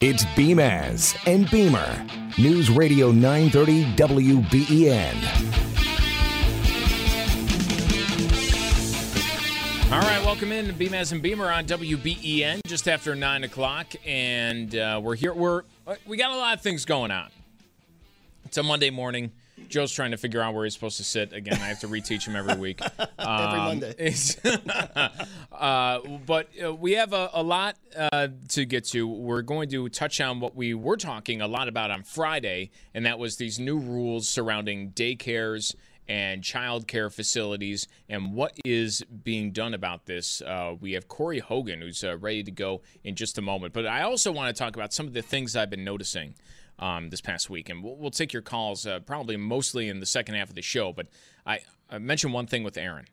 It's Beamaz and Beamer. News Radio 930 WBEN. All right, welcome in to Beamaz and Beamer on WBEN just after nine o'clock, and uh, we're here. We're we got a lot of things going on. It's a Monday morning. Joe's trying to figure out where he's supposed to sit again. I have to reteach him every week. Um, Every Monday. uh, but uh, we have a, a lot uh, to get to. We're going to touch on what we were talking a lot about on Friday, and that was these new rules surrounding daycares and childcare facilities and what is being done about this. Uh, we have Corey Hogan, who's uh, ready to go in just a moment. But I also want to talk about some of the things I've been noticing um, this past week, and we'll, we'll take your calls uh, probably mostly in the second half of the show. But I, I mentioned one thing with Aaron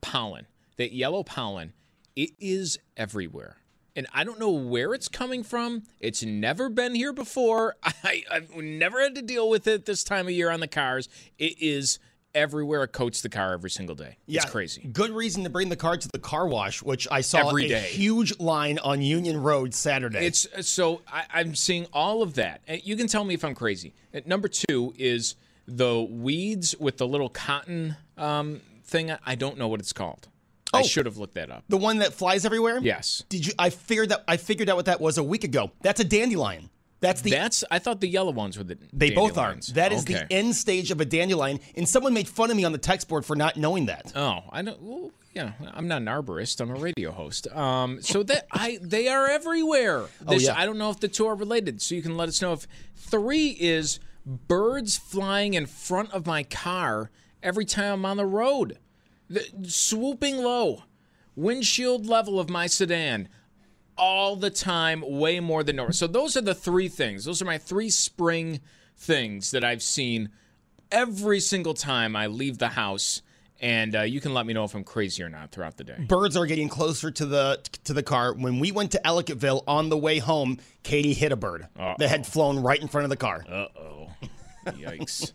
pollen, that yellow pollen, it is everywhere. And I don't know where it's coming from. It's never been here before. I, I've never had to deal with it this time of year on the cars. It is everywhere. It coats the car every single day. It's crazy. Good reason to bring the car to the car wash, which I saw Every a day. huge line on Union Road Saturday. It's so I, I'm seeing all of that. You can tell me if I'm crazy. Uh, Number two is the weeds with the little cotton um, thing. I don't know what it's called. I Oh. should have looked that up. the one that flies everywhere. Yes. Did you? I figured that. I figured out what that was a week ago. That's a dandelion. That's the. That's I thought the yellow ones were the. they both are. That is Okay. the end stage of a dandelion, and someone made fun of me on the text board for not knowing that. Oh, I don't. Well, yeah, I'm not an arborist. I'm a radio host. Um, so that I they are everywhere. This, yeah. I don't know if the two are related. So you can let us know if three is birds flying in front of my car every time I'm on the road, the, swooping low, windshield level of my sedan. All the time, way more than normal. So those are the three things. Those are my three spring things that I've seen every single time I leave the house. And uh, you can let me know if I'm crazy or not throughout the day. Birds are getting closer to the to the car. When we went to Ellicottville on the way home, Katie hit a bird that had flown right in front of the car. Uh oh. Yikes.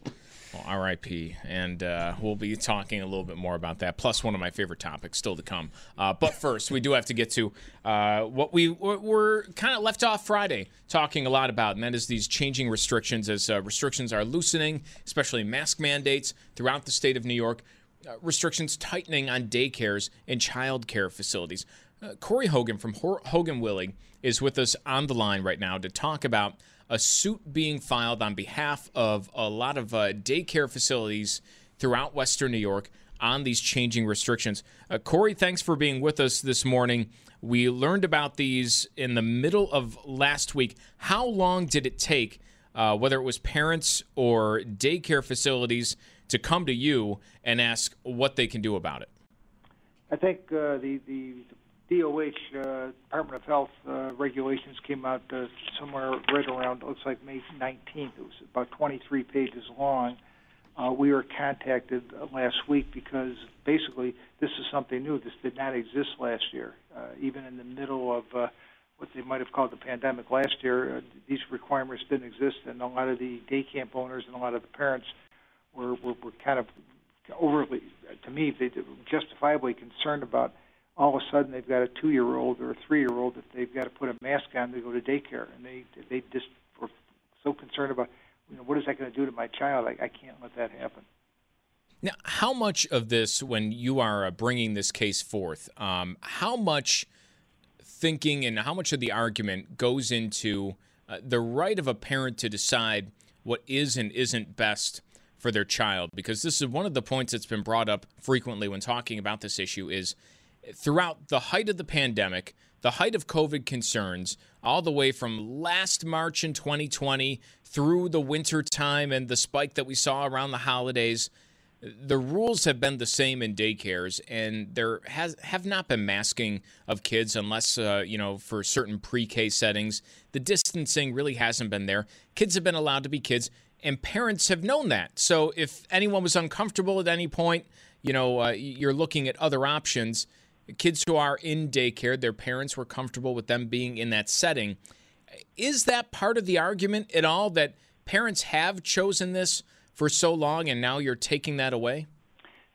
Well, RIP. And uh, we'll be talking a little bit more about that, plus one of my favorite topics still to come. Uh, but first, we do have to get to uh, what we were kind of left off Friday talking a lot about, and that is these changing restrictions as uh, restrictions are loosening, especially mask mandates throughout the state of New York, uh, restrictions tightening on daycares and child care facilities. Uh, Corey Hogan from Hogan Willig is with us on the line right now to talk about a suit being filed on behalf of a lot of uh, daycare facilities throughout Western New York on these changing restrictions. Uh, Corey, thanks for being with us this morning. We learned about these in the middle of last week. How long did it take, uh, whether it was parents or daycare facilities, to come to you and ask what they can do about it? I think uh, the the DOH uh, Department of Health uh, regulations came out uh, somewhere right around looks like May 19th. It was about 23 pages long. Uh, we were contacted last week because basically this is something new. This did not exist last year, uh, even in the middle of uh, what they might have called the pandemic last year. Uh, these requirements didn't exist, and a lot of the day camp owners and a lot of the parents were were, were kind of overly, to me, they justifiably concerned about all of a sudden they've got a two-year-old or a three-year-old that they've got to put a mask on to go to daycare, and they they just were so concerned about, you know, what is that going to do to my child? I, I can't let that happen. Now, how much of this, when you are uh, bringing this case forth, um, how much thinking and how much of the argument goes into uh, the right of a parent to decide what is and isn't best for their child? Because this is one of the points that's been brought up frequently when talking about this issue is throughout the height of the pandemic, the height of COVID concerns, all the way from last March in 2020 through the winter time and the spike that we saw around the holidays – the rules have been the same in daycares, and there has have not been masking of kids unless uh, you know for certain pre-K settings. The distancing really hasn't been there. Kids have been allowed to be kids, and parents have known that. So if anyone was uncomfortable at any point, you know, uh, you're looking at other options. Kids who are in daycare, their parents were comfortable with them being in that setting. Is that part of the argument at all that parents have chosen this? for so long, and now you're taking that away?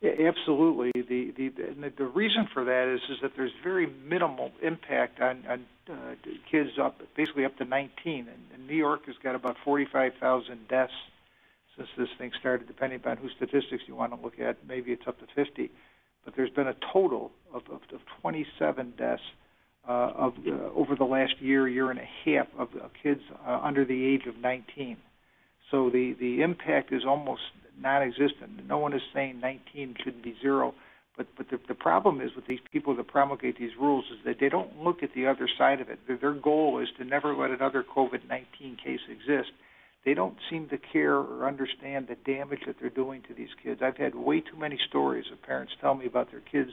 Yeah, absolutely. The the the, the reason for that is is that there's very minimal impact on on uh, kids up basically up to 19. And, and New York has got about 45,000 deaths since this thing started. Depending upon whose statistics you want to look at, maybe it's up to 50. But there's been a total of of, of 27 deaths. Uh, of uh, over the last year, year and a half of, kids uh, under the age of 19. So the, the impact is almost non-existent. No one is saying 19 should be zero, but but the, the problem is with these people that promulgate these rules is that they don't look at the other side of it. Their, their goal is to never let another COVID-19 case exist. They don't seem to care or understand the damage that they're doing to these kids. I've had way too many stories of parents tell me about their kids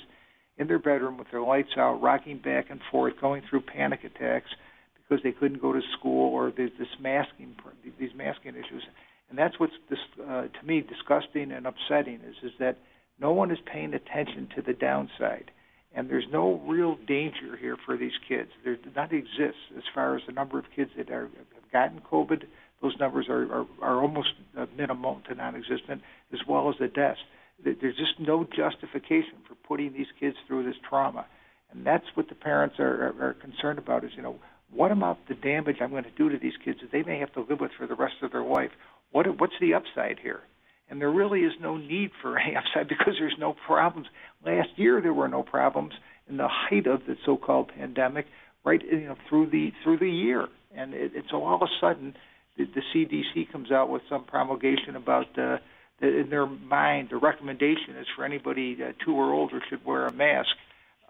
in their bedroom with their lights out, rocking back and forth, going through panic attacks because they couldn't go to school or there's this masking these masking issues. And that's what's this, uh, to me disgusting and upsetting is is that no one is paying attention to the downside. And there's no real danger here for these kids. There does not exist as far as the number of kids that are, have gotten covid those numbers are, are, are almost uh, minimal to non-existent as well as the deaths there's just no justification for putting these kids through this trauma and that's what the parents are, are, are concerned about is you know what about the damage I'm going to do to these kids that they may have to live with for the rest of their life? What what's the upside here? And there really is no need for any upside because there's no problems. Last year there were no problems in the height of the so-called pandemic, right? You know, through the through the year, and it, it's all of a sudden the, the CDC comes out with some promulgation about uh, in their mind the recommendation is for anybody uh, two or older should wear a mask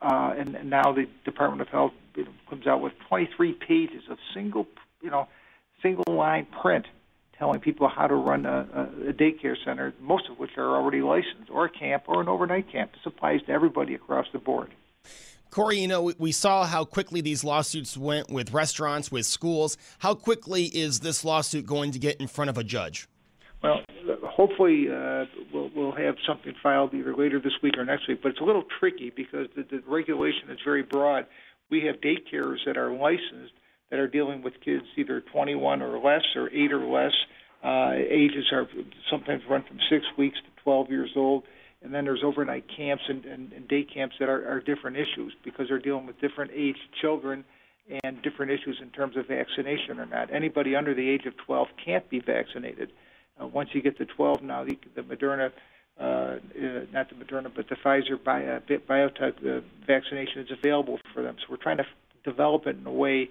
uh, and, and now the Department of Health you know, comes out with 23 pages of single, you know, single line print telling people how to run a, a daycare center, most of which are already licensed, or a camp, or an overnight camp. This applies to everybody across the board. Corey, you know, we saw how quickly these lawsuits went with restaurants, with schools. How quickly is this lawsuit going to get in front of a judge? Well, hopefully uh, we'll, we'll have something filed either later this week or next week. But it's a little tricky because the, the regulation is very broad. We have daycares that are licensed that are dealing with kids either 21 or less or 8 or less. Uh, ages are sometimes run from six weeks to 12 years old. And then there's overnight camps and, and, and day camps that are, are different issues because they're dealing with different aged children and different issues in terms of vaccination or not. Anybody under the age of 12 can't be vaccinated. Uh, once you get to 12 now, the, the Moderna, uh, uh, not the Moderna, but the Pfizer bio, biotech uh, vaccination is available for them. So we're trying to develop it in a way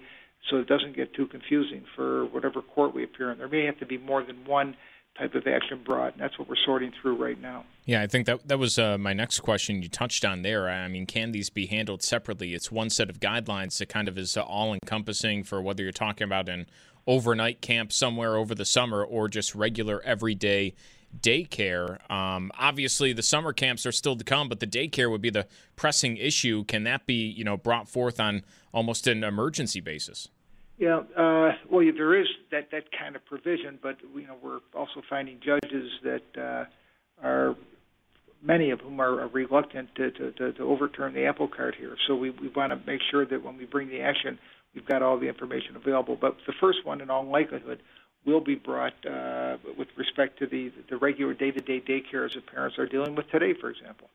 so it doesn't get too confusing for whatever court we appear in. There may have to be more than one type of action brought, and that's what we're sorting through right now. Yeah, I think that that was uh, my next question you touched on there. I mean, can these be handled separately? It's one set of guidelines that kind of is all encompassing for whether you're talking about an overnight camp somewhere over the summer or just regular everyday daycare. Um, obviously, the summer camps are still to come, but the daycare would be the pressing issue. Can that be, you know, brought forth on almost an emergency basis? Yeah, uh, well, there is that that kind of provision, but you know, we're also finding judges that uh, are many of whom are, are reluctant to, to, to, to overturn the apple cart here. So we, we want to make sure that when we bring the action, we've got all the information available. But the first one, in all likelihood, will be brought uh, with respect to the the regular day-to-day daycares that parents are dealing with today, for example.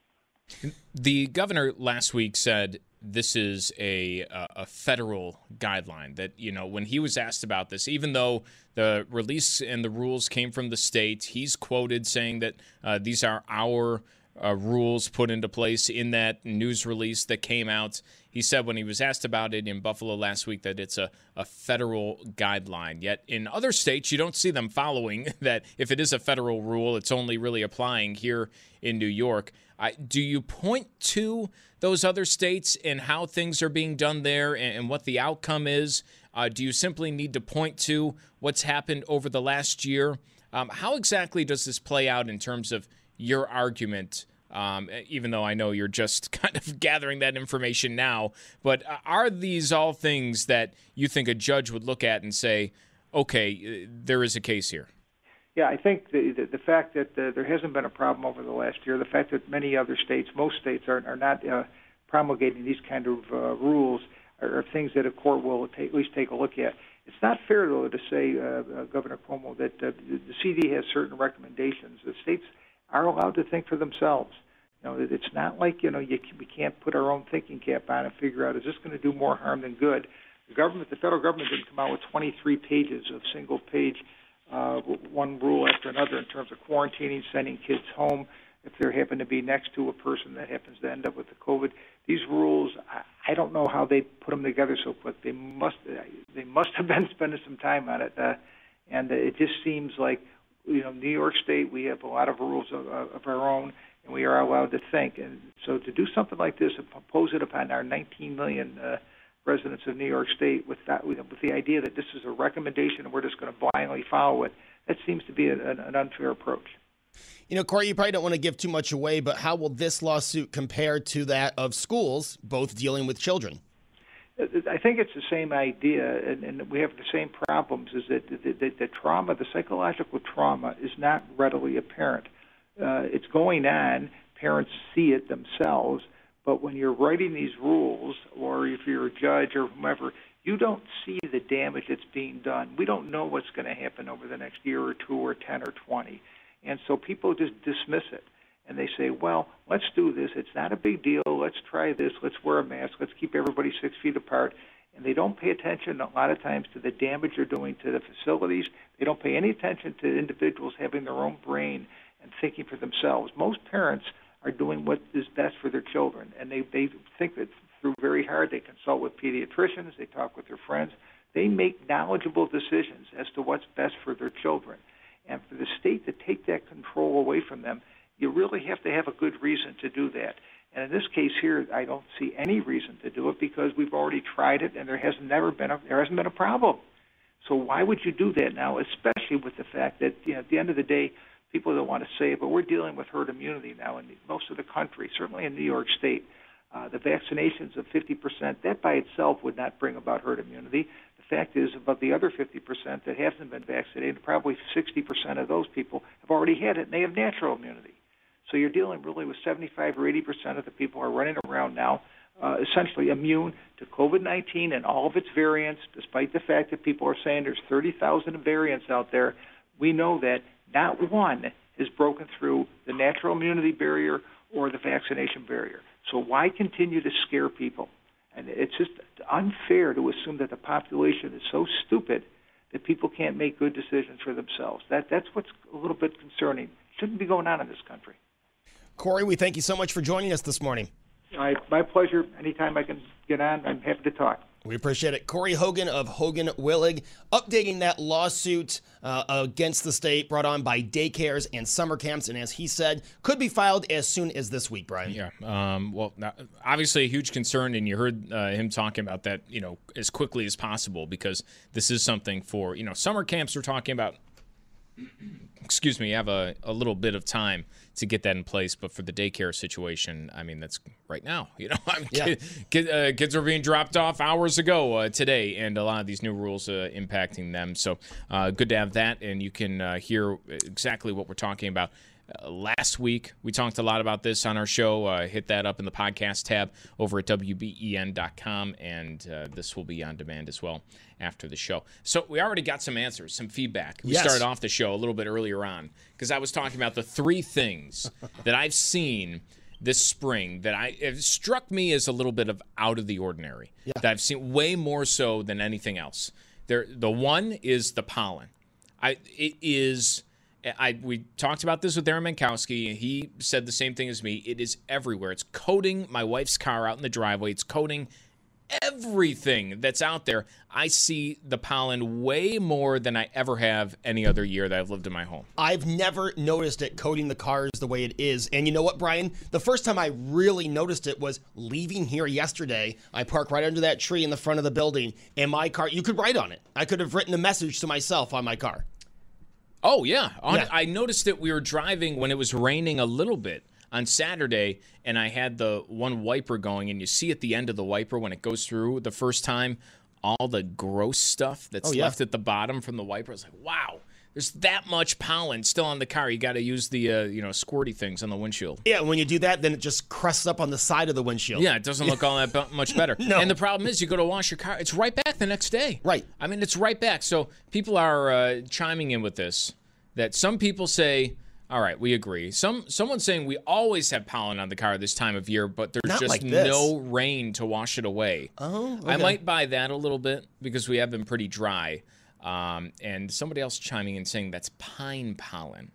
The governor last week said this is a a federal guideline. That you know, when he was asked about this, even though the release and the rules came from the state, he's quoted saying that uh, these are our uh, rules put into place in that news release that came out. He said when he was asked about it in Buffalo last week that it's a, a federal guideline. Yet in other states, you don't see them following that. If it is a federal rule, it's only really applying here in New York. I, do you point to those other states and how things are being done there and, and what the outcome is? Uh, do you simply need to point to what's happened over the last year? Um, how exactly does this play out in terms of your argument? Um, even though I know you're just kind of gathering that information now, but uh, are these all things that you think a judge would look at and say, okay, uh, there is a case here? Yeah, I think the the, the fact that uh, there hasn't been a problem over the last year, the fact that many other states, most states, are are not uh, promulgating these kind of uh, rules, are, are things that a court will take, at least take a look at. It's not fair, though, to say, uh, uh, Governor Cuomo, that uh, the, the CD has certain recommendations. The states are allowed to think for themselves. Know, it's not like you know you we can't put our own thinking cap on and figure out is this going to do more harm than good. The government, the federal government, didn't come out with 23 pages of single-page uh, one rule after another in terms of quarantining, sending kids home if they happen to be next to a person that happens to end up with the COVID. These rules, I, I don't know how they put them together so quick. They must, they must have been spending some time on it, uh, and it just seems like you know, New York State, we have a lot of rules of, of our own, and we are allowed to think. And so to do something like this and impose it upon our 19 million uh, residents of New York State with that, with the idea that this is a recommendation and we're just going to blindly follow it, that seems to be an, an unfair approach. You know, Corey, you probably don't want to give too much away, but how will this lawsuit compare to that of schools, both dealing with children? I think it's the same idea, and, and we have the same problems. Is that the, the, the trauma, the psychological trauma, is not readily apparent. Uh, it's going on. Parents see it themselves, but when you're writing these rules, or if you're a judge or whomever, you don't see the damage that's being done. We don't know what's going to happen over the next year or two or ten or twenty, and so people just dismiss it and they say, well, let's do this. It's not a big deal. Let's try this. Let's wear a mask. Let's keep everybody six feet apart. And they don't pay attention a lot of times to the damage they're doing to the facilities. They don't pay any attention to individuals having their own brain and thinking for themselves. Most parents are doing what is best for their children, and they, they think that through very hard. They consult with pediatricians. They talk with their friends. They make knowledgeable decisions as to what's best for their children. And for the state to take that control away from them – you really have to have a good reason to do that. And in this case here, I don't see any reason to do it because we've already tried it and there has never been a there hasn't been a problem. So why would you do that now, especially with the fact that you know, at the end of the day, people don't want to say but we're dealing with herd immunity now in most of the country, certainly in New York State. Uh, the vaccinations of 50%, that by itself would not bring about herd immunity. The fact is, about the other 50% that hasn't been vaccinated, probably 60% of those people have already had it and they have natural immunity. So you're dealing really with 75 or 80 percent of the people are running around now, uh, essentially immune to COVID-19 and all of its variants. Despite the fact that people are saying there's 30,000 variants out there, we know that not one has broken through the natural immunity barrier or the vaccination barrier. So why continue to scare people? And it's just unfair to assume that the population is so stupid that people can't make good decisions for themselves. That that's what's a little bit concerning. Shouldn't be going on in this country. Corey, we thank you so much for joining us this morning. My, my pleasure. Anytime I can get on, I'm happy to talk. We appreciate it. Corey Hogan of Hogan Willig updating that lawsuit uh, against the state brought on by daycares and summer camps, and as he said, could be filed as soon as this week, Brian. Yeah. Um, well, obviously a huge concern, and you heard uh, him talking about that, you know, as quickly as possible because this is something for, you know, summer camps we're talking about excuse me, you have a, a little bit of time to get that in place. But for the daycare situation, I mean, that's right now. You know, I mean, yeah. kid, kid, uh, kids are being dropped off hours ago uh, today, and a lot of these new rules uh, impacting them. So uh, good to have that, and you can uh, hear exactly what we're talking about. Uh, last week, we talked a lot about this on our show. Uh, hit that up in the podcast tab over at WBEN.com, and uh, this will be on demand as well after the show. So, we already got some answers, some feedback. We yes. started off the show a little bit earlier on because I was talking about the three things that I've seen this spring that I it struck me as a little bit of out of the ordinary. That I've seen way more so than anything else. There, the one is the pollen. I it is. I we talked about this with Aaron Mankowski, and he said the same thing as me. It is everywhere. It's coating my wife's car out in the driveway. It's coating everything that's out there. I see the pollen way more than I ever have any other year that I've lived in my home. I've never noticed it coating the cars the way it is. And you know what, Brian? The first time I really noticed it was leaving here yesterday. I parked right under that tree in the front of the building, and my car, you could write on it. I could have written a message to myself on my car. Oh yeah, on, Yeah. I noticed that we were driving when it was raining a little bit on Saturday, and I had the one wiper going, and you see at the end of the wiper when it goes through the first time, all the gross stuff that's Oh, yeah. left at the bottom from the wiper. I was like, wow, there's that much pollen still on the car. You got to use the uh, you know squirty things on the windshield. Yeah, when you do that, then it just crusts up on the side of the windshield. Yeah, it doesn't look all that much better. No. And the problem is, you go to wash your car, it's right back the next day. Right. I mean, it's right back. So people are uh, chiming in with this. That some people say, all right, we agree. Some someone's saying we always have pollen on the car this time of year, but there's Not just like no rain to wash it away. Oh, I might buy that a little bit because we have been pretty dry. Um, and somebody else chiming in saying that's pine pollen,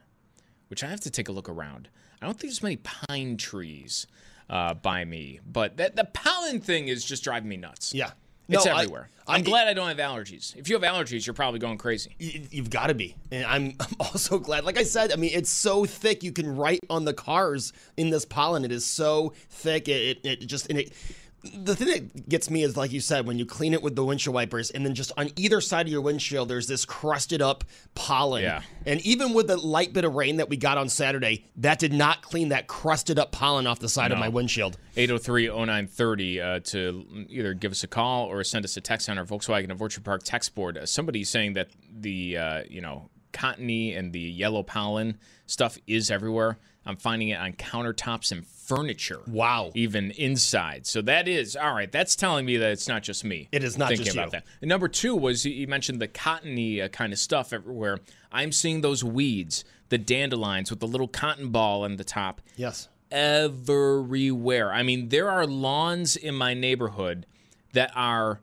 which I have to take a look around. I don't think there's many pine trees uh, by me, but that the pollen thing is just driving me nuts. Yeah. It's No, everywhere. I- am glad I don't have allergies. If you have allergies, you're probably going crazy. You've got to be. And I'm, I'm also glad. Like I said, I mean, it's so thick you can write on the cars in this pollen. It is so thick. It, it, it just, and it, the thing that gets me is, like you said, when you clean it with the windshield wipers, and then just on either side of your windshield, there's this crusted up pollen. Yeah. And even with the light bit of rain that we got on Saturday, that did not clean that crusted up pollen off the side of my windshield. 803-0930 uh, to either give us a call or send us a text on our Volkswagen of Orchard Park text board. Uh, somebody's saying that the uh, you know cottony and the yellow pollen stuff is everywhere. I'm finding it on countertops and furniture. Wow. Even inside. So that is all right. That's telling me that it's not just me. It is not thinking just about you. that. And number two was you- mentioned the cottony uh, kind of stuff everywhere. I'm seeing those weeds, the dandelions with the little cotton ball on the top Yes. everywhere. I mean, there are lawns in my neighborhood that are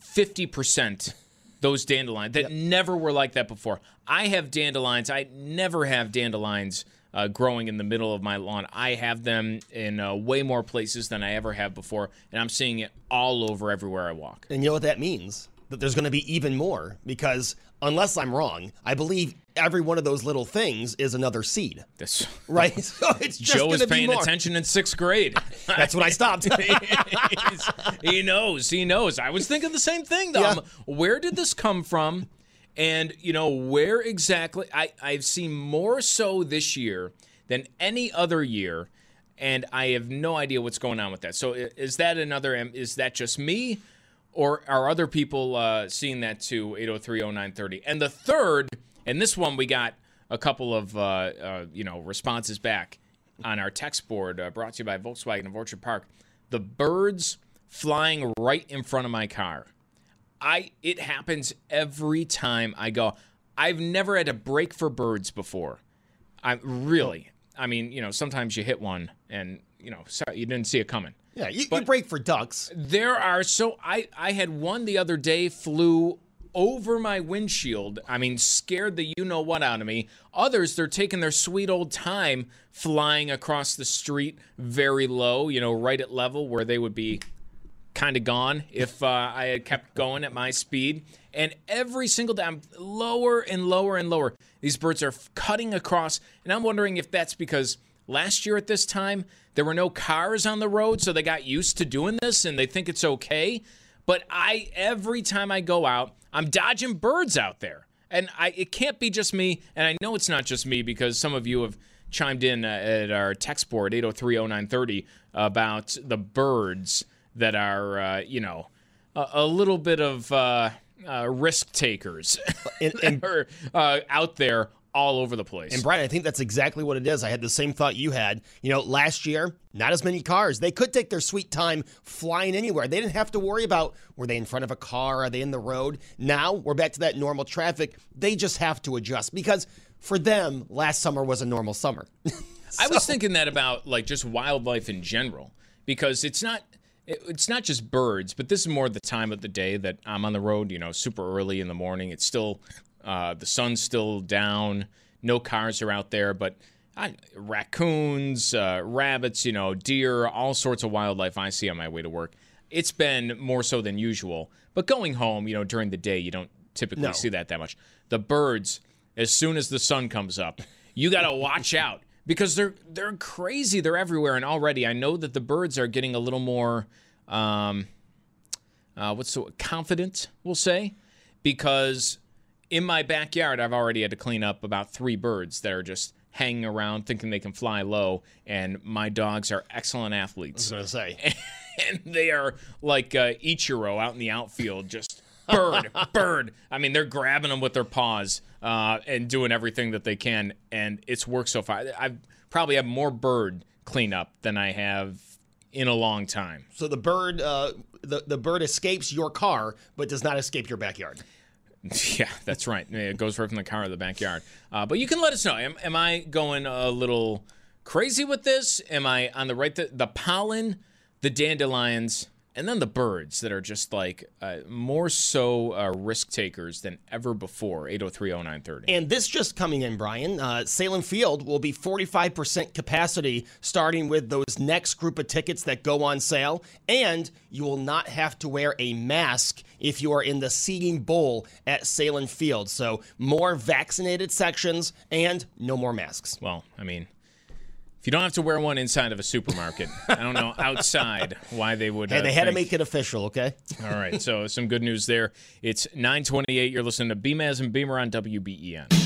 50% those dandelions that never were like that before. I have dandelions. I never have dandelions uh, growing in the middle of my lawn. I have them in uh, way more places than I ever have before, and I'm seeing it all over everywhere I walk. And you know what that means? That there's going to be even more because, unless I'm wrong, I believe every one of those little things is another seed. This Right? So it's just Joe going was to be paying more. attention in sixth grade. That's when I stopped. He knows. He knows. I was thinking the same thing, though. Yeah. Where did this come from? And, you know, where exactly? I, I've seen more so this year than any other year. And I have no idea what's going on with that. So is that another, is that just me? Or are other people uh, seeing that too? 8030930. And the third, and this one we got a couple of, uh, uh, you know, responses back on our text board uh, brought to you by Volkswagen of Orchard Park. The birds flying right in front of my car. I it happens every time I go. I've never had to break for birds before. I really. I mean, you know, sometimes you hit one and you know, you didn't see it coming. yeah, you, you break for ducks. There are so I I had one the other day flew over my windshield. I mean, scared the you know what out of me. Others they're taking their sweet old time flying across the street very low, you know, right at level where they would be kind of gone if uh, I had kept going at my speed. And every single day, I'm lower and lower and lower. These birds are cutting across, and I'm wondering if that's because last year at this time there were no cars on the road, so they got used to doing this and they think it's okay. But I, every time I go out, I'm dodging birds out there, and I it can't be just me. And I know it's not just me because some of you have chimed in uh, at our text board 8030930 about the birds that are uh, you know a, a little bit of uh, uh, risk takers And, and, are uh, out there all over the place. and Brian, I think that's exactly what it is. I had the same thought you had. You know, last year, not as many cars. They could take their sweet time flying anywhere. They didn't have to worry about were they in front of a car, are they in the road. Now we're back to that normal traffic. They just have to adjust because for them, last summer was a normal summer. I was thinking that about like just wildlife in general because it's not it- it's not just birds, but this is more the time of the day that I'm on the road. You know, super early in the morning. It's still uh, the sun's still down. No cars are out there, but I, raccoons, uh, rabbits, you know, deer, all sorts of wildlife I see on my way to work. It's been more so than usual, but going home, you know, during the day, you don't typically No. see that that much. The birds, as soon as the sun comes up, you got to watch out because they're they're crazy. They're everywhere, and already I know that the birds are getting a little more, um, uh, what's the confident? We'll say, because in my backyard I've already had to clean up about three birds that are just hanging around thinking they can fly low, and my dogs are excellent athletes I was gonna say. and they are like uh, Ichiro out in the outfield, just bird, bird. I mean, they're grabbing them with their paws uh, and doing everything that they can, and it's worked so far. I've probably have more bird cleanup than I have in a long time. So the bird, uh, the the bird escapes your car, but does not escape your backyard. Yeah, that's right. It goes right from the car to the backyard. Uh, but you can let us know. Am, am I going a little crazy with this? Am I on the right? The, the pollen, the dandelions, and then the birds that are just like uh, more so uh, risk takers than ever before. 8030930. And this just coming in, Brian. Uh, Sahlen Field will be 45% capacity starting with those next group of tickets that go on sale. And you will not have to wear a mask if you are in the seating bowl at Sahlen Field. So more vaccinated sections and no more masks. Well, I mean, if you don't have to wear one inside of a supermarket, I don't know outside why they would. Hey, uh, they had to make it official, okay? All right, so some good news there. It's 928. You're listening to BMAS and Beamer on WBEN.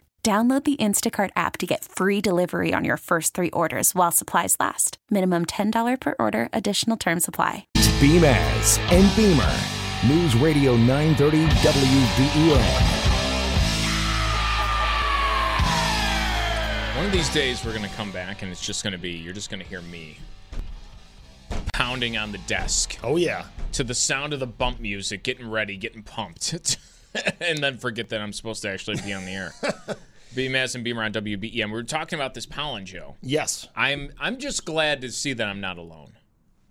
Download the Instacart app to get free delivery on your first three orders while supplies last. Minimum $10 per order, additional term supply. Beamaz and Beamer. News Radio 930 WBEN. One of these days, we're going to come back, and it's just going to be you're just going to hear me pounding on the desk Oh, yeah. to the sound of the bump music, getting ready, getting pumped, and then forget that I'm supposed to actually be on the air. BMS and Beamer on WBEN. We were talking about this pollen, Joe. Yes. I'm I'm just glad to see that I'm not alone.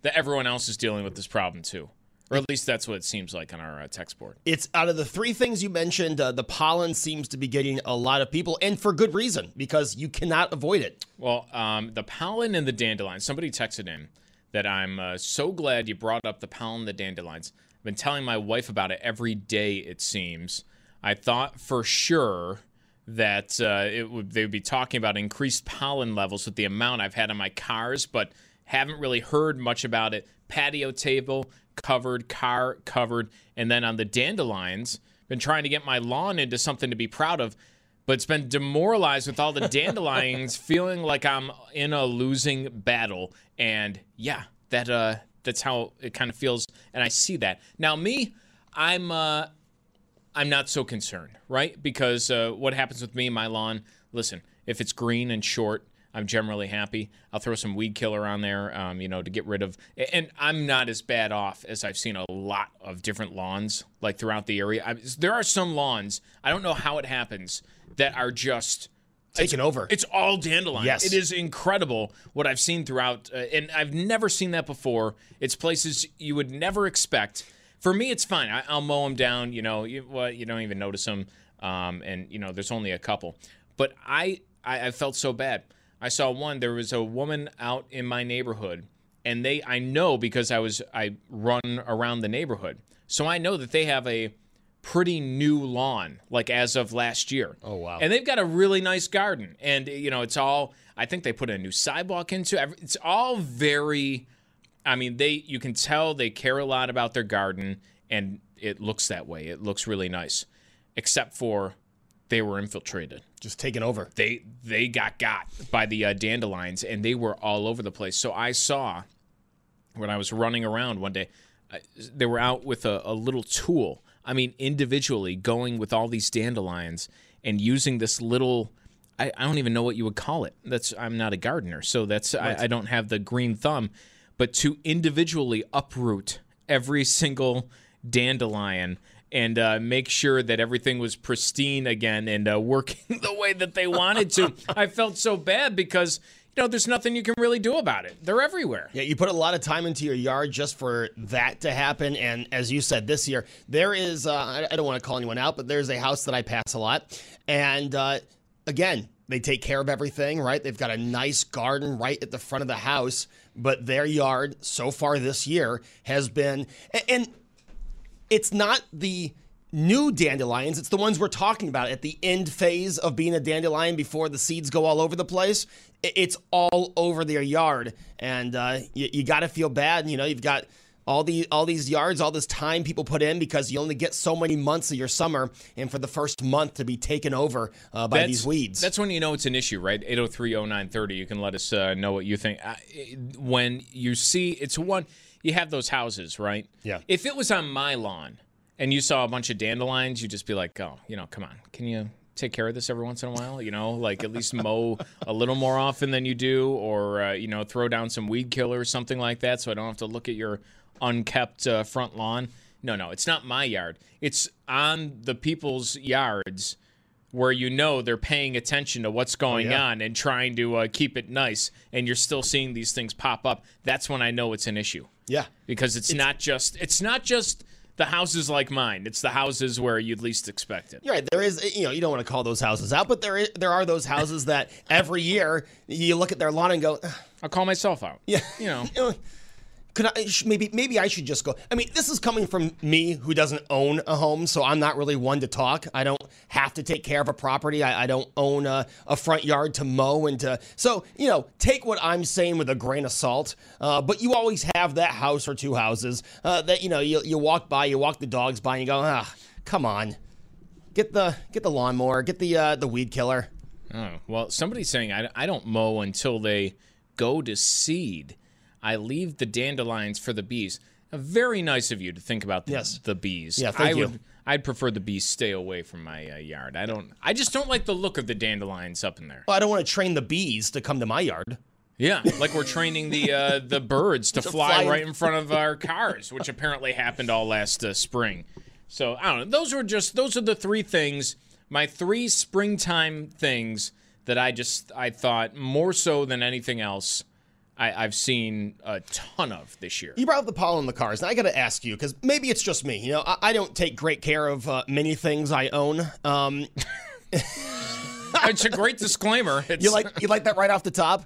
That everyone else is dealing with this problem too, or at least that's what it seems like on our uh, text board. It's out of the three things you mentioned, uh, the pollen seems to be getting a lot of people, and for good reason, because you cannot avoid it. Well, um, the pollen and the dandelions. Somebody texted in that I'm uh, so glad you brought up the pollen and the dandelions. I've been telling my wife about it every day. It seems. I thought for sure that uh, it would they would be talking about increased pollen levels with the amount I've had on my cars, but haven't really heard much about it. Patio table covered, car covered, and then on the dandelions, been trying to get my lawn into something to be proud of but it's been demoralized with all the dandelions feeling like I'm in a losing battle. And yeah, that uh that's how it kind of feels and I see that. Now me, I'm uh I'm not so concerned, right? Because uh, what happens with me, my lawn, listen, if it's green and short, I'm generally happy. I'll throw some weed killer on there, um, you know, to get rid of. And I'm not as bad off as I've seen a lot of different lawns, like throughout the area. I, there are some lawns, I don't know how it happens, that are just taken over. it's all dandelion. Yes. It is incredible what I've seen throughout, uh, and I've never seen that before. It's places you would never expect. For me, it's fine. I, I'll mow them down. You know, you, what you don't even notice them, um, and you know, there's only a couple. But I I, I felt so bad. I saw one. There was a woman out in my neighborhood, and they I know because I was I run around the neighborhood, so I know that they have a pretty new lawn, like as of last year. Oh, wow. And they've got a really nice garden, and you know it's all. I think they put a new sidewalk into. it. It's all very. I mean, they you can tell they care a lot about their garden, and it looks that way. It looks really nice, except for they were infiltrated Just taken over. they they got got by the uh, dandelions and they were all over the place. So I saw when I was running around one day, I, they were out with a, a little tool. I mean, individually going with all these dandelions and using this little. I, I don't even know what you would call it. That's I'm not a gardener, so that's I, I don't have the green thumb. But to individually uproot every single dandelion and uh, make sure that everything was pristine again and uh, working the way that they wanted to. I felt so bad because you know there's nothing you can really do about it. They're everywhere. Yeah, you put a lot of time into your yard just for that to happen. And as you said, this year, there is, uh, I don't want to call anyone out, but there's a house that I pass a lot. And uh, again, they take care of everything, right? They've got a nice garden right at the front of the house. But their yard so far this year has been, and it's not the new dandelions. It's the ones we're talking about at the end phase of being a dandelion before the seeds go all over the place. It's all over their yard, and uh, you, you got to feel bad. You know, you've got all the all these yards, all this time people put in because you only get so many months of your summer, and for the first month to be taken over uh, by these weeds. That's when you know it's an issue, right? 8030930. You can let us uh, know what you think. Uh, when you see it's one, you have those houses, right? Yeah. If it was on my lawn and you saw a bunch of dandelions, you'd just be like, oh, you know, come on. Can you take care of this every once in a while? You know, like at least mow a little more often than you do, or, uh, you know, throw down some weed killer or something like that so I don't have to look at your unkept uh, front lawn. No, no, it's not my yard. It's on the people's yards where you know they're paying attention to what's going yeah. on and trying to uh, keep it nice, and you're still seeing these things pop up. That's when I know it's an issue yeah. because it's, not just it's not just the houses like mine. It's the houses where you'd least expect it. You're right. There is, you know, you don't want to call those houses out, but there is, there are those houses that every year you look at their lawn and go, I'll call myself out. Yeah. you know. Could I maybe maybe I should just go? I mean, this is coming from me who doesn't own a home, so I'm not really one to talk. I don't have to take care of a property. I, I don't own a, a front yard to mow and to. So you know, take what I'm saying with a grain of salt. Uh, but you always have that house or two houses uh, that you know you you walk by, you walk the dogs by, and you go, ah, come on, get the get the lawnmower, get the uh, the weed killer. Oh, well, somebody's saying I, I don't mow until they go to seed. I leave the dandelions for the bees. Very nice of you to think about the, Yes. the bees. Yeah, thank I you. would. I'd prefer the bees stay away from my uh, yard. I don't. I just don't like the look of the dandelions up in there. Well, I don't want to train the bees to come to my yard. Yeah, like we're training the uh, the birds to fly fly- right in front of our cars, which apparently happened all last uh, spring. So I don't know. Those were just those are the three things, my three springtime things that I just I thought more so than anything else. I, I've seen a ton of this year. You brought up the pollen in the cars. Now I got to ask you because maybe it's just me. You know, I, I don't take great care of uh, many things I own. Um, it's a great disclaimer. It's, you like you like that right off the top.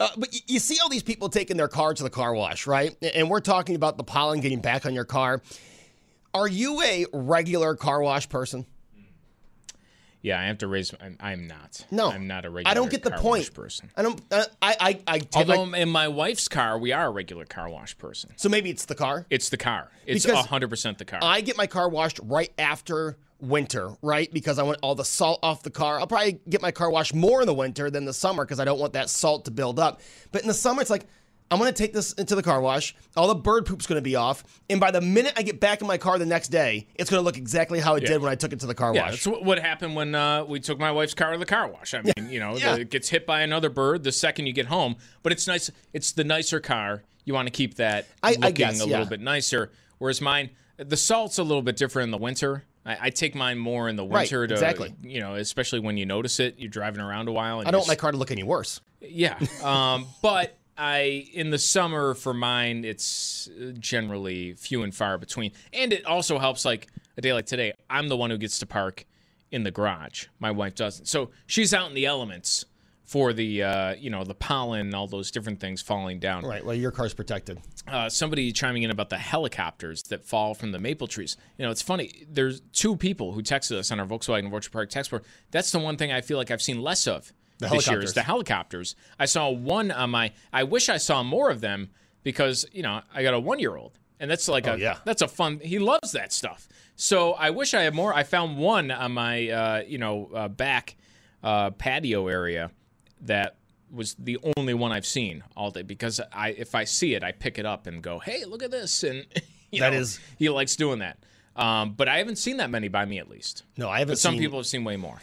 Uh, but you, you see all these people taking their car to the car wash, right? And we're talking about the pollen getting back on your car. Are you a regular car wash person? Yeah, I have to raise. I'm, I'm not. No, I'm not a regular. I don't get the point. person. I don't. Uh, I I I take Although in my wife's car, we are a regular car wash person. so maybe it's the car. It's the car. It's hundred percent the car. I get my car washed right after winter, right? Because I want all the salt off the car. I'll probably get my car washed more in the winter than the summer because I don't want that salt to build up. But in the summer, it's like, I'm to take this into the car wash. All the bird poop's going to be off. And by the minute I get back in my car the next day, it's going to look exactly how it Yeah. did when I took it to the car yeah, wash. that's what happened when uh, we took my wife's car to the car wash. I mean, you know, the, it gets hit by another bird the second you get home. But it's nice. It's the nicer car. You want to keep that I- I looking guess, a little bit nicer. Whereas mine, the salt's a little bit different in the winter. I, I take mine more in the Right, winter to, exactly. you know, especially when you notice it. You're driving around a while. And I don't want my car to look any worse. Yeah. Um, but I in the summer for mine, it's uh, generally few and far between, and it also helps. Like a day like today, I'm the one who gets to park in the garage. My wife doesn't, so she's out in the elements. for the uh, you know the pollen and all those different things falling down. Right. Well, your car's protected. Uh, somebody chiming in about the helicopters that fall from the maple trees. You know, it's funny. There's two people who texted us on our Volkswagen Orchard Park text board. That's the one thing I feel like I've seen less of The this year is the helicopters. I saw one on my. I wish I saw more of them because you know I got a one year old and that's like Oh, a yeah. that's a fun. He loves that stuff. So I wish I had more. I found one on my uh, you know uh, back uh, patio area that was the only one I've seen all day because I if I see it I pick it up and go hey look at this and you That know, is- he likes doing that. Um, but I haven't seen that many by me at least. No, I haven't But some seen- people have seen way more.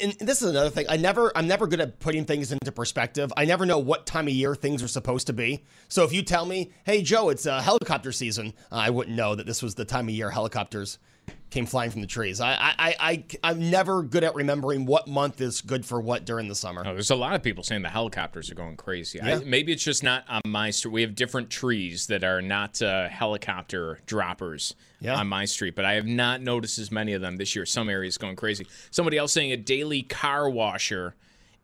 and this is another thing. I never, I'm never good at putting things into perspective. I never know what time of year things are supposed to be. So if you tell me, "Hey Joe, it's uh, helicopter season," I wouldn't know that this was the time of year helicopters came flying from the trees. I, I, I, I'm never good at remembering what month is good for what during the summer. Oh, there's a lot of people saying the helicopters are going crazy. Yeah. I, maybe it's just not on my street. We have different trees that are not uh, helicopter droppers Yeah. on my street, but I have not noticed as many of them this year. Some areas going crazy. Somebody else saying a daily car washer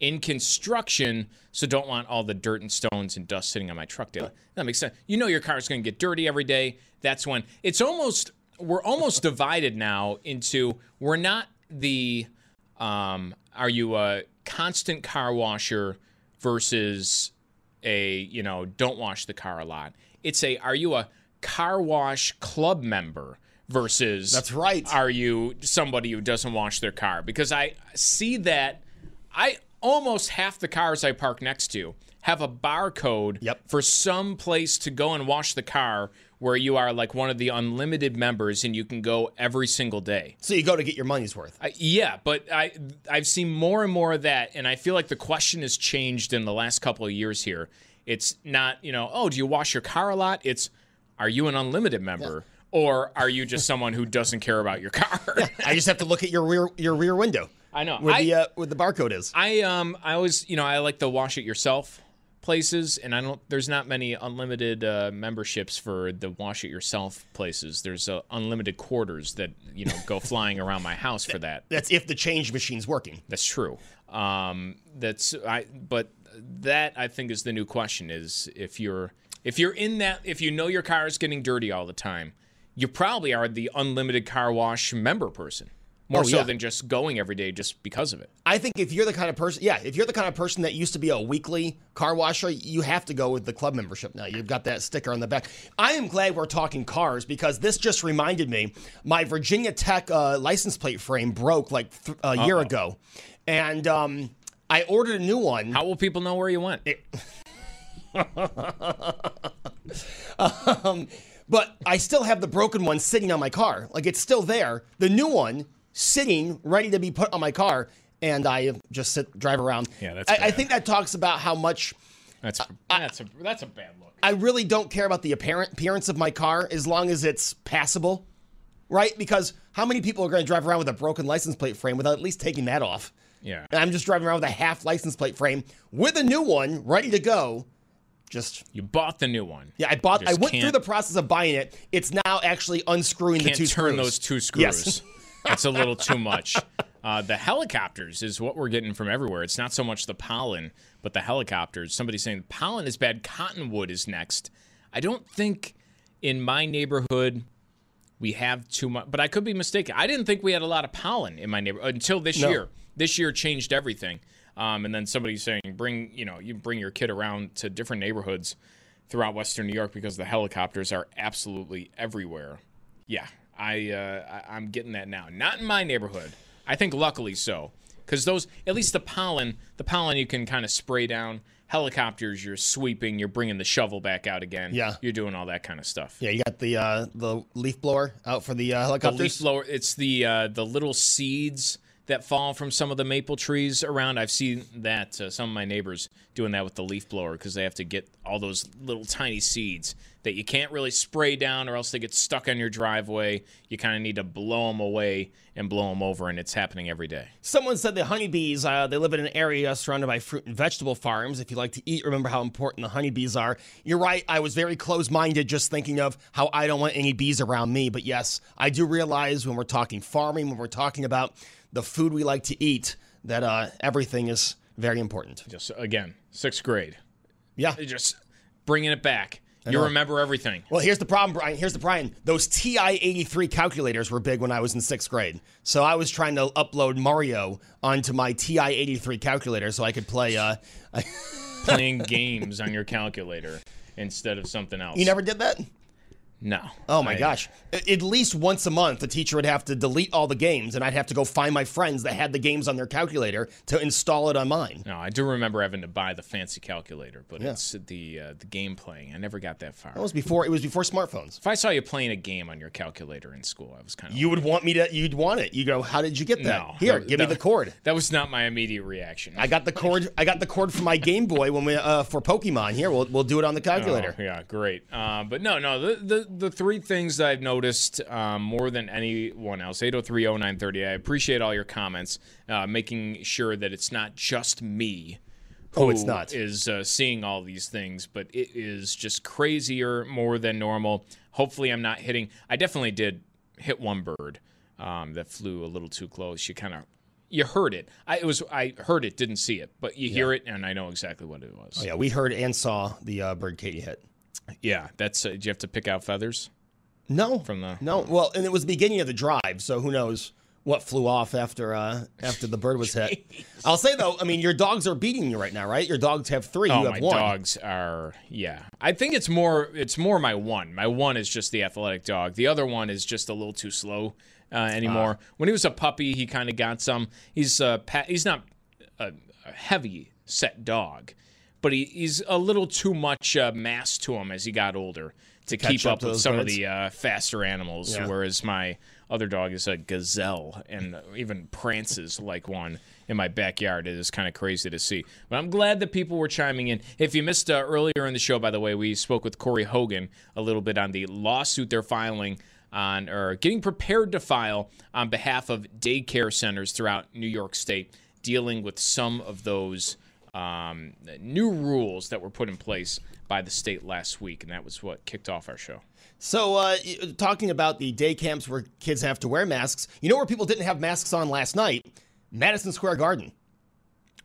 in construction, so don't want all the dirt and stones and dust sitting on my truck daily. That makes sense. You know your car's going to get dirty every day. That's when it's almost we're almost divided now into we're not the um, are you a constant car washer versus a you know don't wash the car a lot it's a are you a car wash club member versus That's right. are you somebody who doesn't wash their car because i see that i almost half the cars i park next to have a barcode Yep. for some place to go and wash the car where you are like one of the unlimited members and you can go every single day So you go to get your money's worth. I, yeah, but I I've seen more and more of that, and I feel like the question has changed in the last couple of years here. It's not you know oh do you wash your car a lot? It's are you an unlimited member or are you just someone who doesn't care about your car? I just have to look at your rear your rear window. I know. where I- the uh, where the barcode is. I um I always you know I like the wash it yourself places, and I don't. There's not many unlimited uh, memberships for the wash it yourself places. There's uh, unlimited quarters that you know go flying around my house for that. That's if the change machine's working. That's true. Um, that's I. But that I think is the new question: is if you're if you're in that if you know your car is getting dirty all the time, you probably are the unlimited car wash member person. More Oh, so yeah. than just going every day just because of it. I think if you're the kind of person, yeah, if you're the kind of person that used to be a weekly car washer, you have to go with the club membership now. You've got that sticker on the back. I am glad we're talking cars because this just reminded me my Virginia Tech uh, license plate frame broke like th- a year ago, and um, I ordered a new one. How will people know where you went? but I still have the broken one sitting on my car. Like it's still there. The new one sitting, ready to be put on my car, and I just sit drive around. Yeah, that's I, I think that talks about how much That's that's a that's a bad look. I really don't care about the apparent appearance of my car as long as it's passable, right? Because how many people are going to drive around with a broken license plate frame without at least taking that off? Yeah. And I'm just driving around with a half license plate frame with a new one ready to go. Just You bought the new one. yeah, I bought. I went through the process of buying it. It's now actually unscrewing the two turn screws. those two screws. Yes. That's a little too much. Uh, the helicopters is what we're getting from everywhere. It's not so much the pollen, but the helicopters. Somebody's saying pollen is bad. Cottonwood is next. I don't think in my neighborhood we have too much, but I could be mistaken. I didn't think we had a lot of pollen in my neighborhood until this No. year. This year changed everything. Um, and then somebody's saying, bring you know, you bring your kid around to different neighborhoods throughout Western New York because the helicopters are absolutely everywhere. Yeah, I, uh, I I'm getting that now. Not in my neighborhood. I think luckily so, because those at least the pollen, the pollen you can kind of spray down. Helicopters, you're sweeping, you're bringing the shovel back out again. Yeah. you're doing all that kind of stuff. Yeah, you got the uh, the leaf blower out for the uh, The helicopters. leaf blower. It's the uh, the little seeds that fall from some of the maple trees around. I've seen that uh, some of my neighbors doing that with the leaf blower because they have to get all those little tiny seeds that you can't really spray down, or else they get stuck on your driveway. You kind of need to blow them away and blow them over, and it's happening every day. Someone said the honeybees, uh, they live in an area surrounded by fruit and vegetable farms. If you like to eat, remember how important the honeybees are. You're right. I was very close minded just thinking of how I don't want any bees around me. But yes, I do realize when we're talking farming, when we're talking about the food we like to eat, that uh, everything is Very important. Just again, sixth grade. Yeah. Just bringing it back. You remember everything. Well, here's the problem, Brian. Here's the Brian. Those TI 83 calculators were big when I was in sixth grade. So I was trying to upload Mario onto my TI 83 calculator so I could play. Uh, Playing games on your calculator instead of something else. you never did that? No. Oh my I- gosh. At least once a month, the teacher would have to delete all the games, and I'd have to go find my friends that had the games on their calculator to install it on mine. No, I do remember having to buy the fancy calculator, but Yeah. it's the uh, the game playing. I never got that far. That was before it was before smartphones. if I saw you playing a game on your calculator in school, I was kind of You would want me to. You'd want it. You go. How did you get that? no. Here, that- give me the cord. That was not my immediate reaction. I got the cord. I got the cord for my Game Boy when we uh, for Pokemon. Here, we'll we'll do it on the calculator. Oh, yeah, great. Uh, but no, no, the, the the three things that I've noticed um, more than anyone else, 8030930, I appreciate all your comments, uh, making sure that it's not just me. Oh, it's not. Is uh, seeing all these things, but it is just crazier more than normal. Hopefully, I'm not hitting. I definitely did hit one bird um, that flew a little too close. You kind of. You heard it. I it was. I heard it, didn't see it, but you hear it, and I know exactly what it was. Oh, yeah, we heard and saw the uh, bird Katie hit. Yeah, that's. Uh, did you have to pick out feathers? No, From the- no. Well, and it was the beginning of the drive, so who knows what flew off after uh, after the bird was hit. I'll say though, I mean, your dogs are beating you right now, right? Your dogs have three. Oh, you my one. dogs are yeah. I think it's more it's more my one. My one is just the athletic dog. The other one is just a little too slow uh, anymore. Ah. when he was a puppy, he kind of got some. He's uh pa- he's not a, a heavy set dog, but he, he's a little too much uh, mass to him as he got older to keep up up with some birds? of the uh, faster animals. Yeah. Whereas my other dog is a gazelle and even prances like one in my backyard. It is kind of crazy to see. But I'm glad that people were chiming in. If you missed uh, earlier in the show, by the way, we spoke with Corey Hogan a little bit on the lawsuit they're filing on or getting prepared to file on behalf of daycare centers throughout New York State, dealing with some of those um, new rules that were put in place by the state last week, and that was what kicked off our show. So, uh, talking about the day camps where kids have to wear masks, you know where people didn't have masks on last night? Madison Square Garden.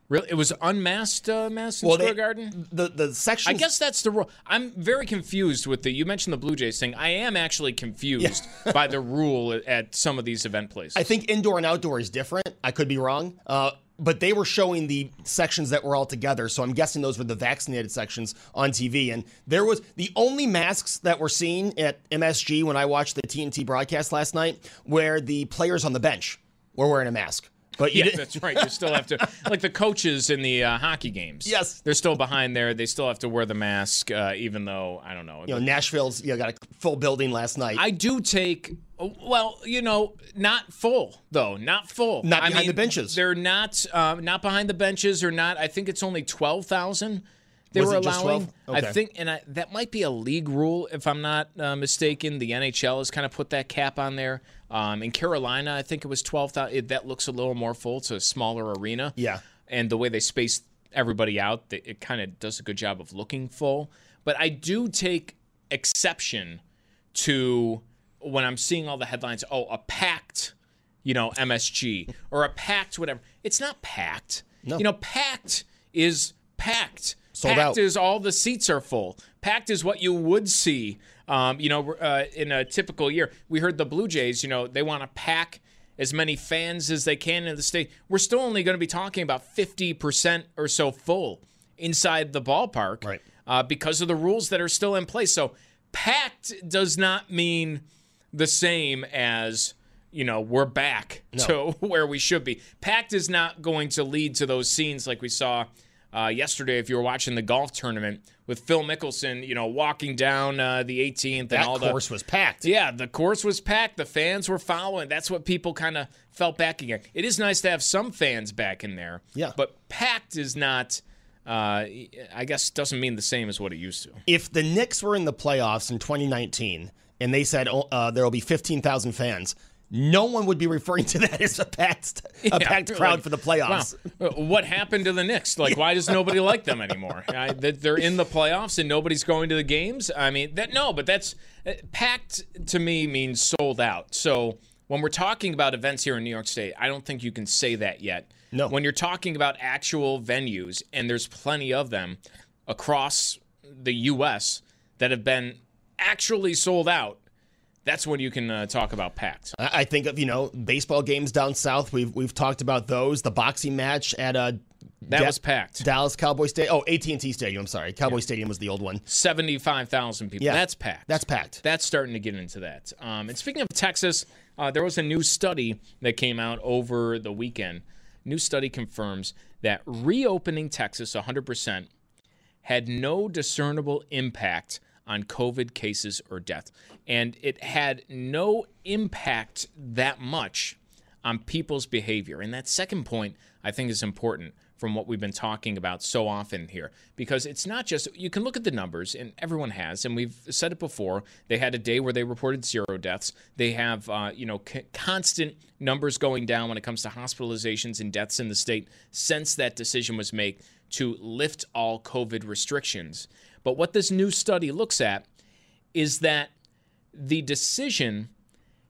Really, it was unmasked uh, Madison Well, Square they- Garden. The the section. I guess that's the rule. I'm very confused with the. You mentioned the Blue Jays thing. I am actually confused by the rule at, at some of these event places. I think indoor and outdoor is different. I could be wrong. Uh, but they were showing the sections that were all together. So I'm guessing those were the vaccinated sections on TV. And there was the only masks that were seen at MSG when I watched the TNT broadcast last night where the players on the bench were wearing a mask. But yeah, that's right. You still have to, like the coaches in the uh, hockey games. Yes. they're still behind there. They still have to wear the mask, uh, even though I don't know. You know, Nashville's you know, got a full building last night. I do take well, you know, not full though, not full. Not I behind mean, the benches. They're not um, not behind the benches or not. I think it's only twelve thousand. They Was were allowing. 12? Okay. I think, and I, that might be a league rule if I'm not uh, mistaken. The NHL has kind of put that cap on there. Um, in Carolina, I think it was twelve thousand. That looks a little more full. It's a smaller arena. Yeah. and the way they space everybody out, it kind of does a good job of looking full. But I do take exception to when I'm seeing all the headlines. Oh, a packed, you know, MSG or a packed whatever. It's not packed. No. You know, packed is packed. Sold packed out. is all the seats are full. Packed is what you would see, um, you know, uh, in a typical year. We heard the Blue Jays, you know, they want to pack as many fans as they can in the state. We're still only going to be talking about 50% or so full inside the ballpark Right. uh, because of the rules that are still in place. So packed does not mean the same as you know we're back to where we should be. Packed is not going to lead to those scenes like we saw uh, yesterday. If you were watching the golf tournament with Phil Mickelson, you know walking down uh, the 18th and that all course was packed. yeah, the course was packed. The fans were following. That's what people kind of felt back again. It is nice to have some fans back in there. Yeah. But packed is not. Uh, I guess doesn't mean the same as what it used to. if the Knicks were in the playoffs in 2019 and they said oh, uh, there will be 15,000 fans, no one would be referring to that as a packed, a Yeah, packed crowd like, for the playoffs. Wow. Uh, What happened to the Knicks? Like, why does nobody like them anymore? I, that they're in the playoffs and nobody's going to the games. I mean, that no, but that's uh, packed to me means sold out. So when we're talking about events here in New York State, I don't think you can say that yet. No. When you're talking about actual venues, and there's plenty of them across the U.S. that have been actually sold out, that's when you can uh, talk about packed. I think of you know baseball games down south. We've we've talked about those. The boxing match at uh, That Da- was packed. Dallas Cowboy Stadium. Oh, AT and T Stadium. I'm sorry, Cowboy Stadium was the old one. 75,000 people. Yeah. That's packed. That's packed. That's starting to get into that. Um, and speaking of Texas, uh, there was a new study that came out over the weekend. New study confirms that reopening Texas 100% had no discernible impact on COVID cases or death. And it had no impact that much on people's behavior. And that second point, I think, is important from what we've been talking about so often here because it's not just you can look at the numbers and everyone has and we've said it before they had a day where they reported zero deaths they have uh, you know c- constant numbers going down when it comes to hospitalizations and deaths in the state since that decision was made to lift all covid restrictions but what this new study looks at is that the decision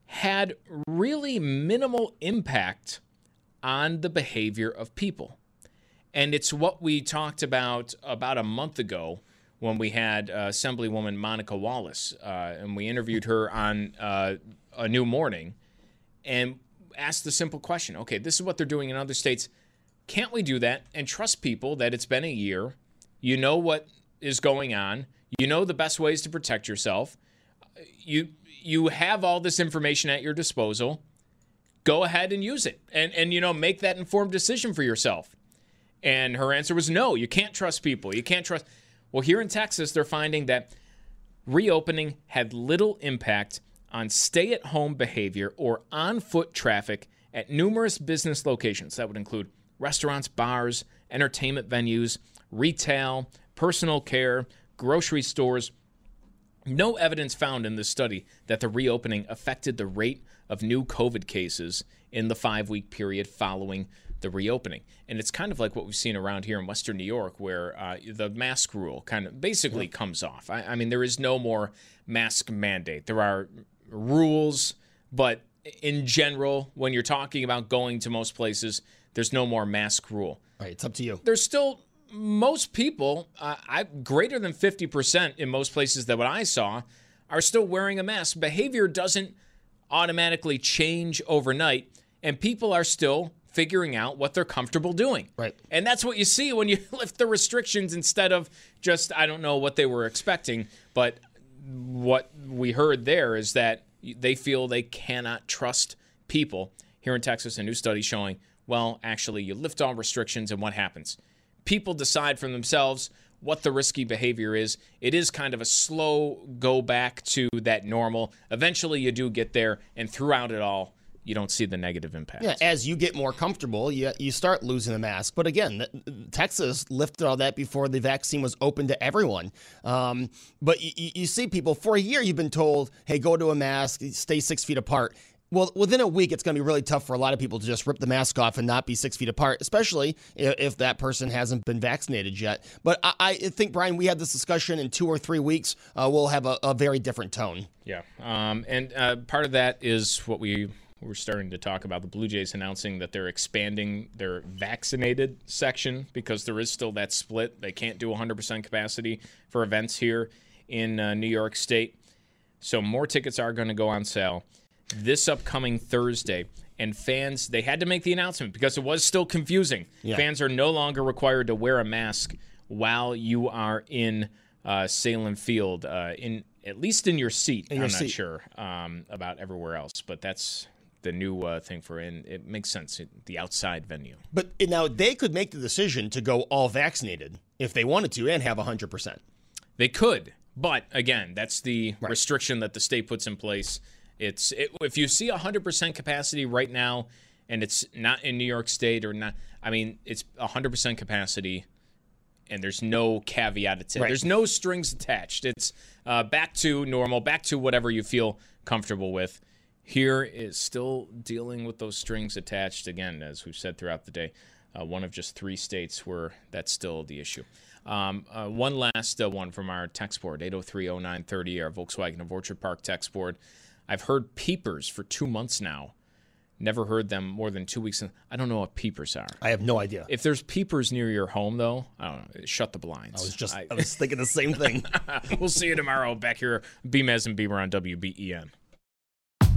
had really minimal impact on the behavior of people. And it's what we talked about about a month ago when we had uh, Assemblywoman Monica Wallace, uh, and we interviewed her on uh, A New Morning and asked the simple question okay, this is what they're doing in other states. Can't we do that and trust people that it's been a year? You know what is going on, you know the best ways to protect yourself. You you have all this information at your disposal. Go ahead and use it. And and you know make that informed decision for yourself. And her answer was no you can't trust people. You can't trust well here in texas they're finding that reopening had little impact on stay at home behavior or on foot traffic at numerous business locations. That would include restaurants bars entertainment venues retail personal care grocery stores no evidence found in this study that the reopening affected the rate of new COVID cases in the five week period following the reopening. And it's kind of like what we've seen around here in Western New York, where uh, the mask rule kind of basically comes off. I, I mean, there is no more mask mandate. There are rules, but in general, when you're talking about going to most places, there's no more mask rule Right, it's up to you. there's still most people, uh, I greater than 50% in most places that what I saw are still wearing a mask. Behavior doesn't automatically change overnight, and people are still figuring out what they're comfortable doing. Right. And that's what you see when you lift the restrictions instead of just I don't know what they were expecting, but what we heard there is that they feel they cannot trust people. Here in Texas, a new study showing, well, actually, you lift all restrictions, and what happens? People decide for themselves what the risky behavior is. It is kind of a slow go back to that normal. Eventually, you do get there, and throughout it all, you don't see the negative impact. Yeah, as you get more comfortable, you, you start losing the mask. But again, th- Texas lifted all that before the vaccine was open to everyone. Um, but you see people for a year, you've been told, hey, go to a mask, stay six feet apart. Well, within a week, it's going to be really tough for a lot of people to just rip the mask off and not be six feet apart, especially if, that person hasn't been vaccinated yet. But I, I think, Brian, we had this discussion in two or three weeks. Uh, we'll have a, a very different tone. Yeah. Um, and uh, part of that is what we were starting to talk about the Blue Jays announcing that they're expanding their vaccinated section because there is still that split. They can't do 100% capacity for events here in uh, New York State. So more tickets are going to go on sale this upcoming Thursday. And fans, they had to make the announcement because it was still confusing. Yeah. Fans are no longer required to wear a mask while you are in uh, Sahlen Field, uh, in at least in your seat. your I'm not seat. sure um, about everywhere else, but that's the new uh, thing for and it makes sense. It, the outside venue. But now they could make the decision to go all vaccinated if they wanted to and have 100%. They could, but again, that's the restriction that the state puts in place. It's it, if you see 100% capacity right now, and it's not in New York State or not. I mean, it's 100% capacity, and there's no caveat. It's Right. there's no strings attached. It's uh, back to normal, back to whatever you feel comfortable with. Here is still dealing with those strings attached again, as we've said throughout the day. Uh, one of just three states where that's still the issue. Um, uh, one last uh, one from our text board, 8030930, our Volkswagen of Orchard Park text board. I've heard peepers for two months now. Never heard them more than two weeks. In, I don't know what peepers are. I have no idea. If there's peepers near your home, though, I don't know. Shut the blinds. I was just, I, I was thinking the same thing. we'll see you tomorrow back here, Beamez and Beamer on WBEN.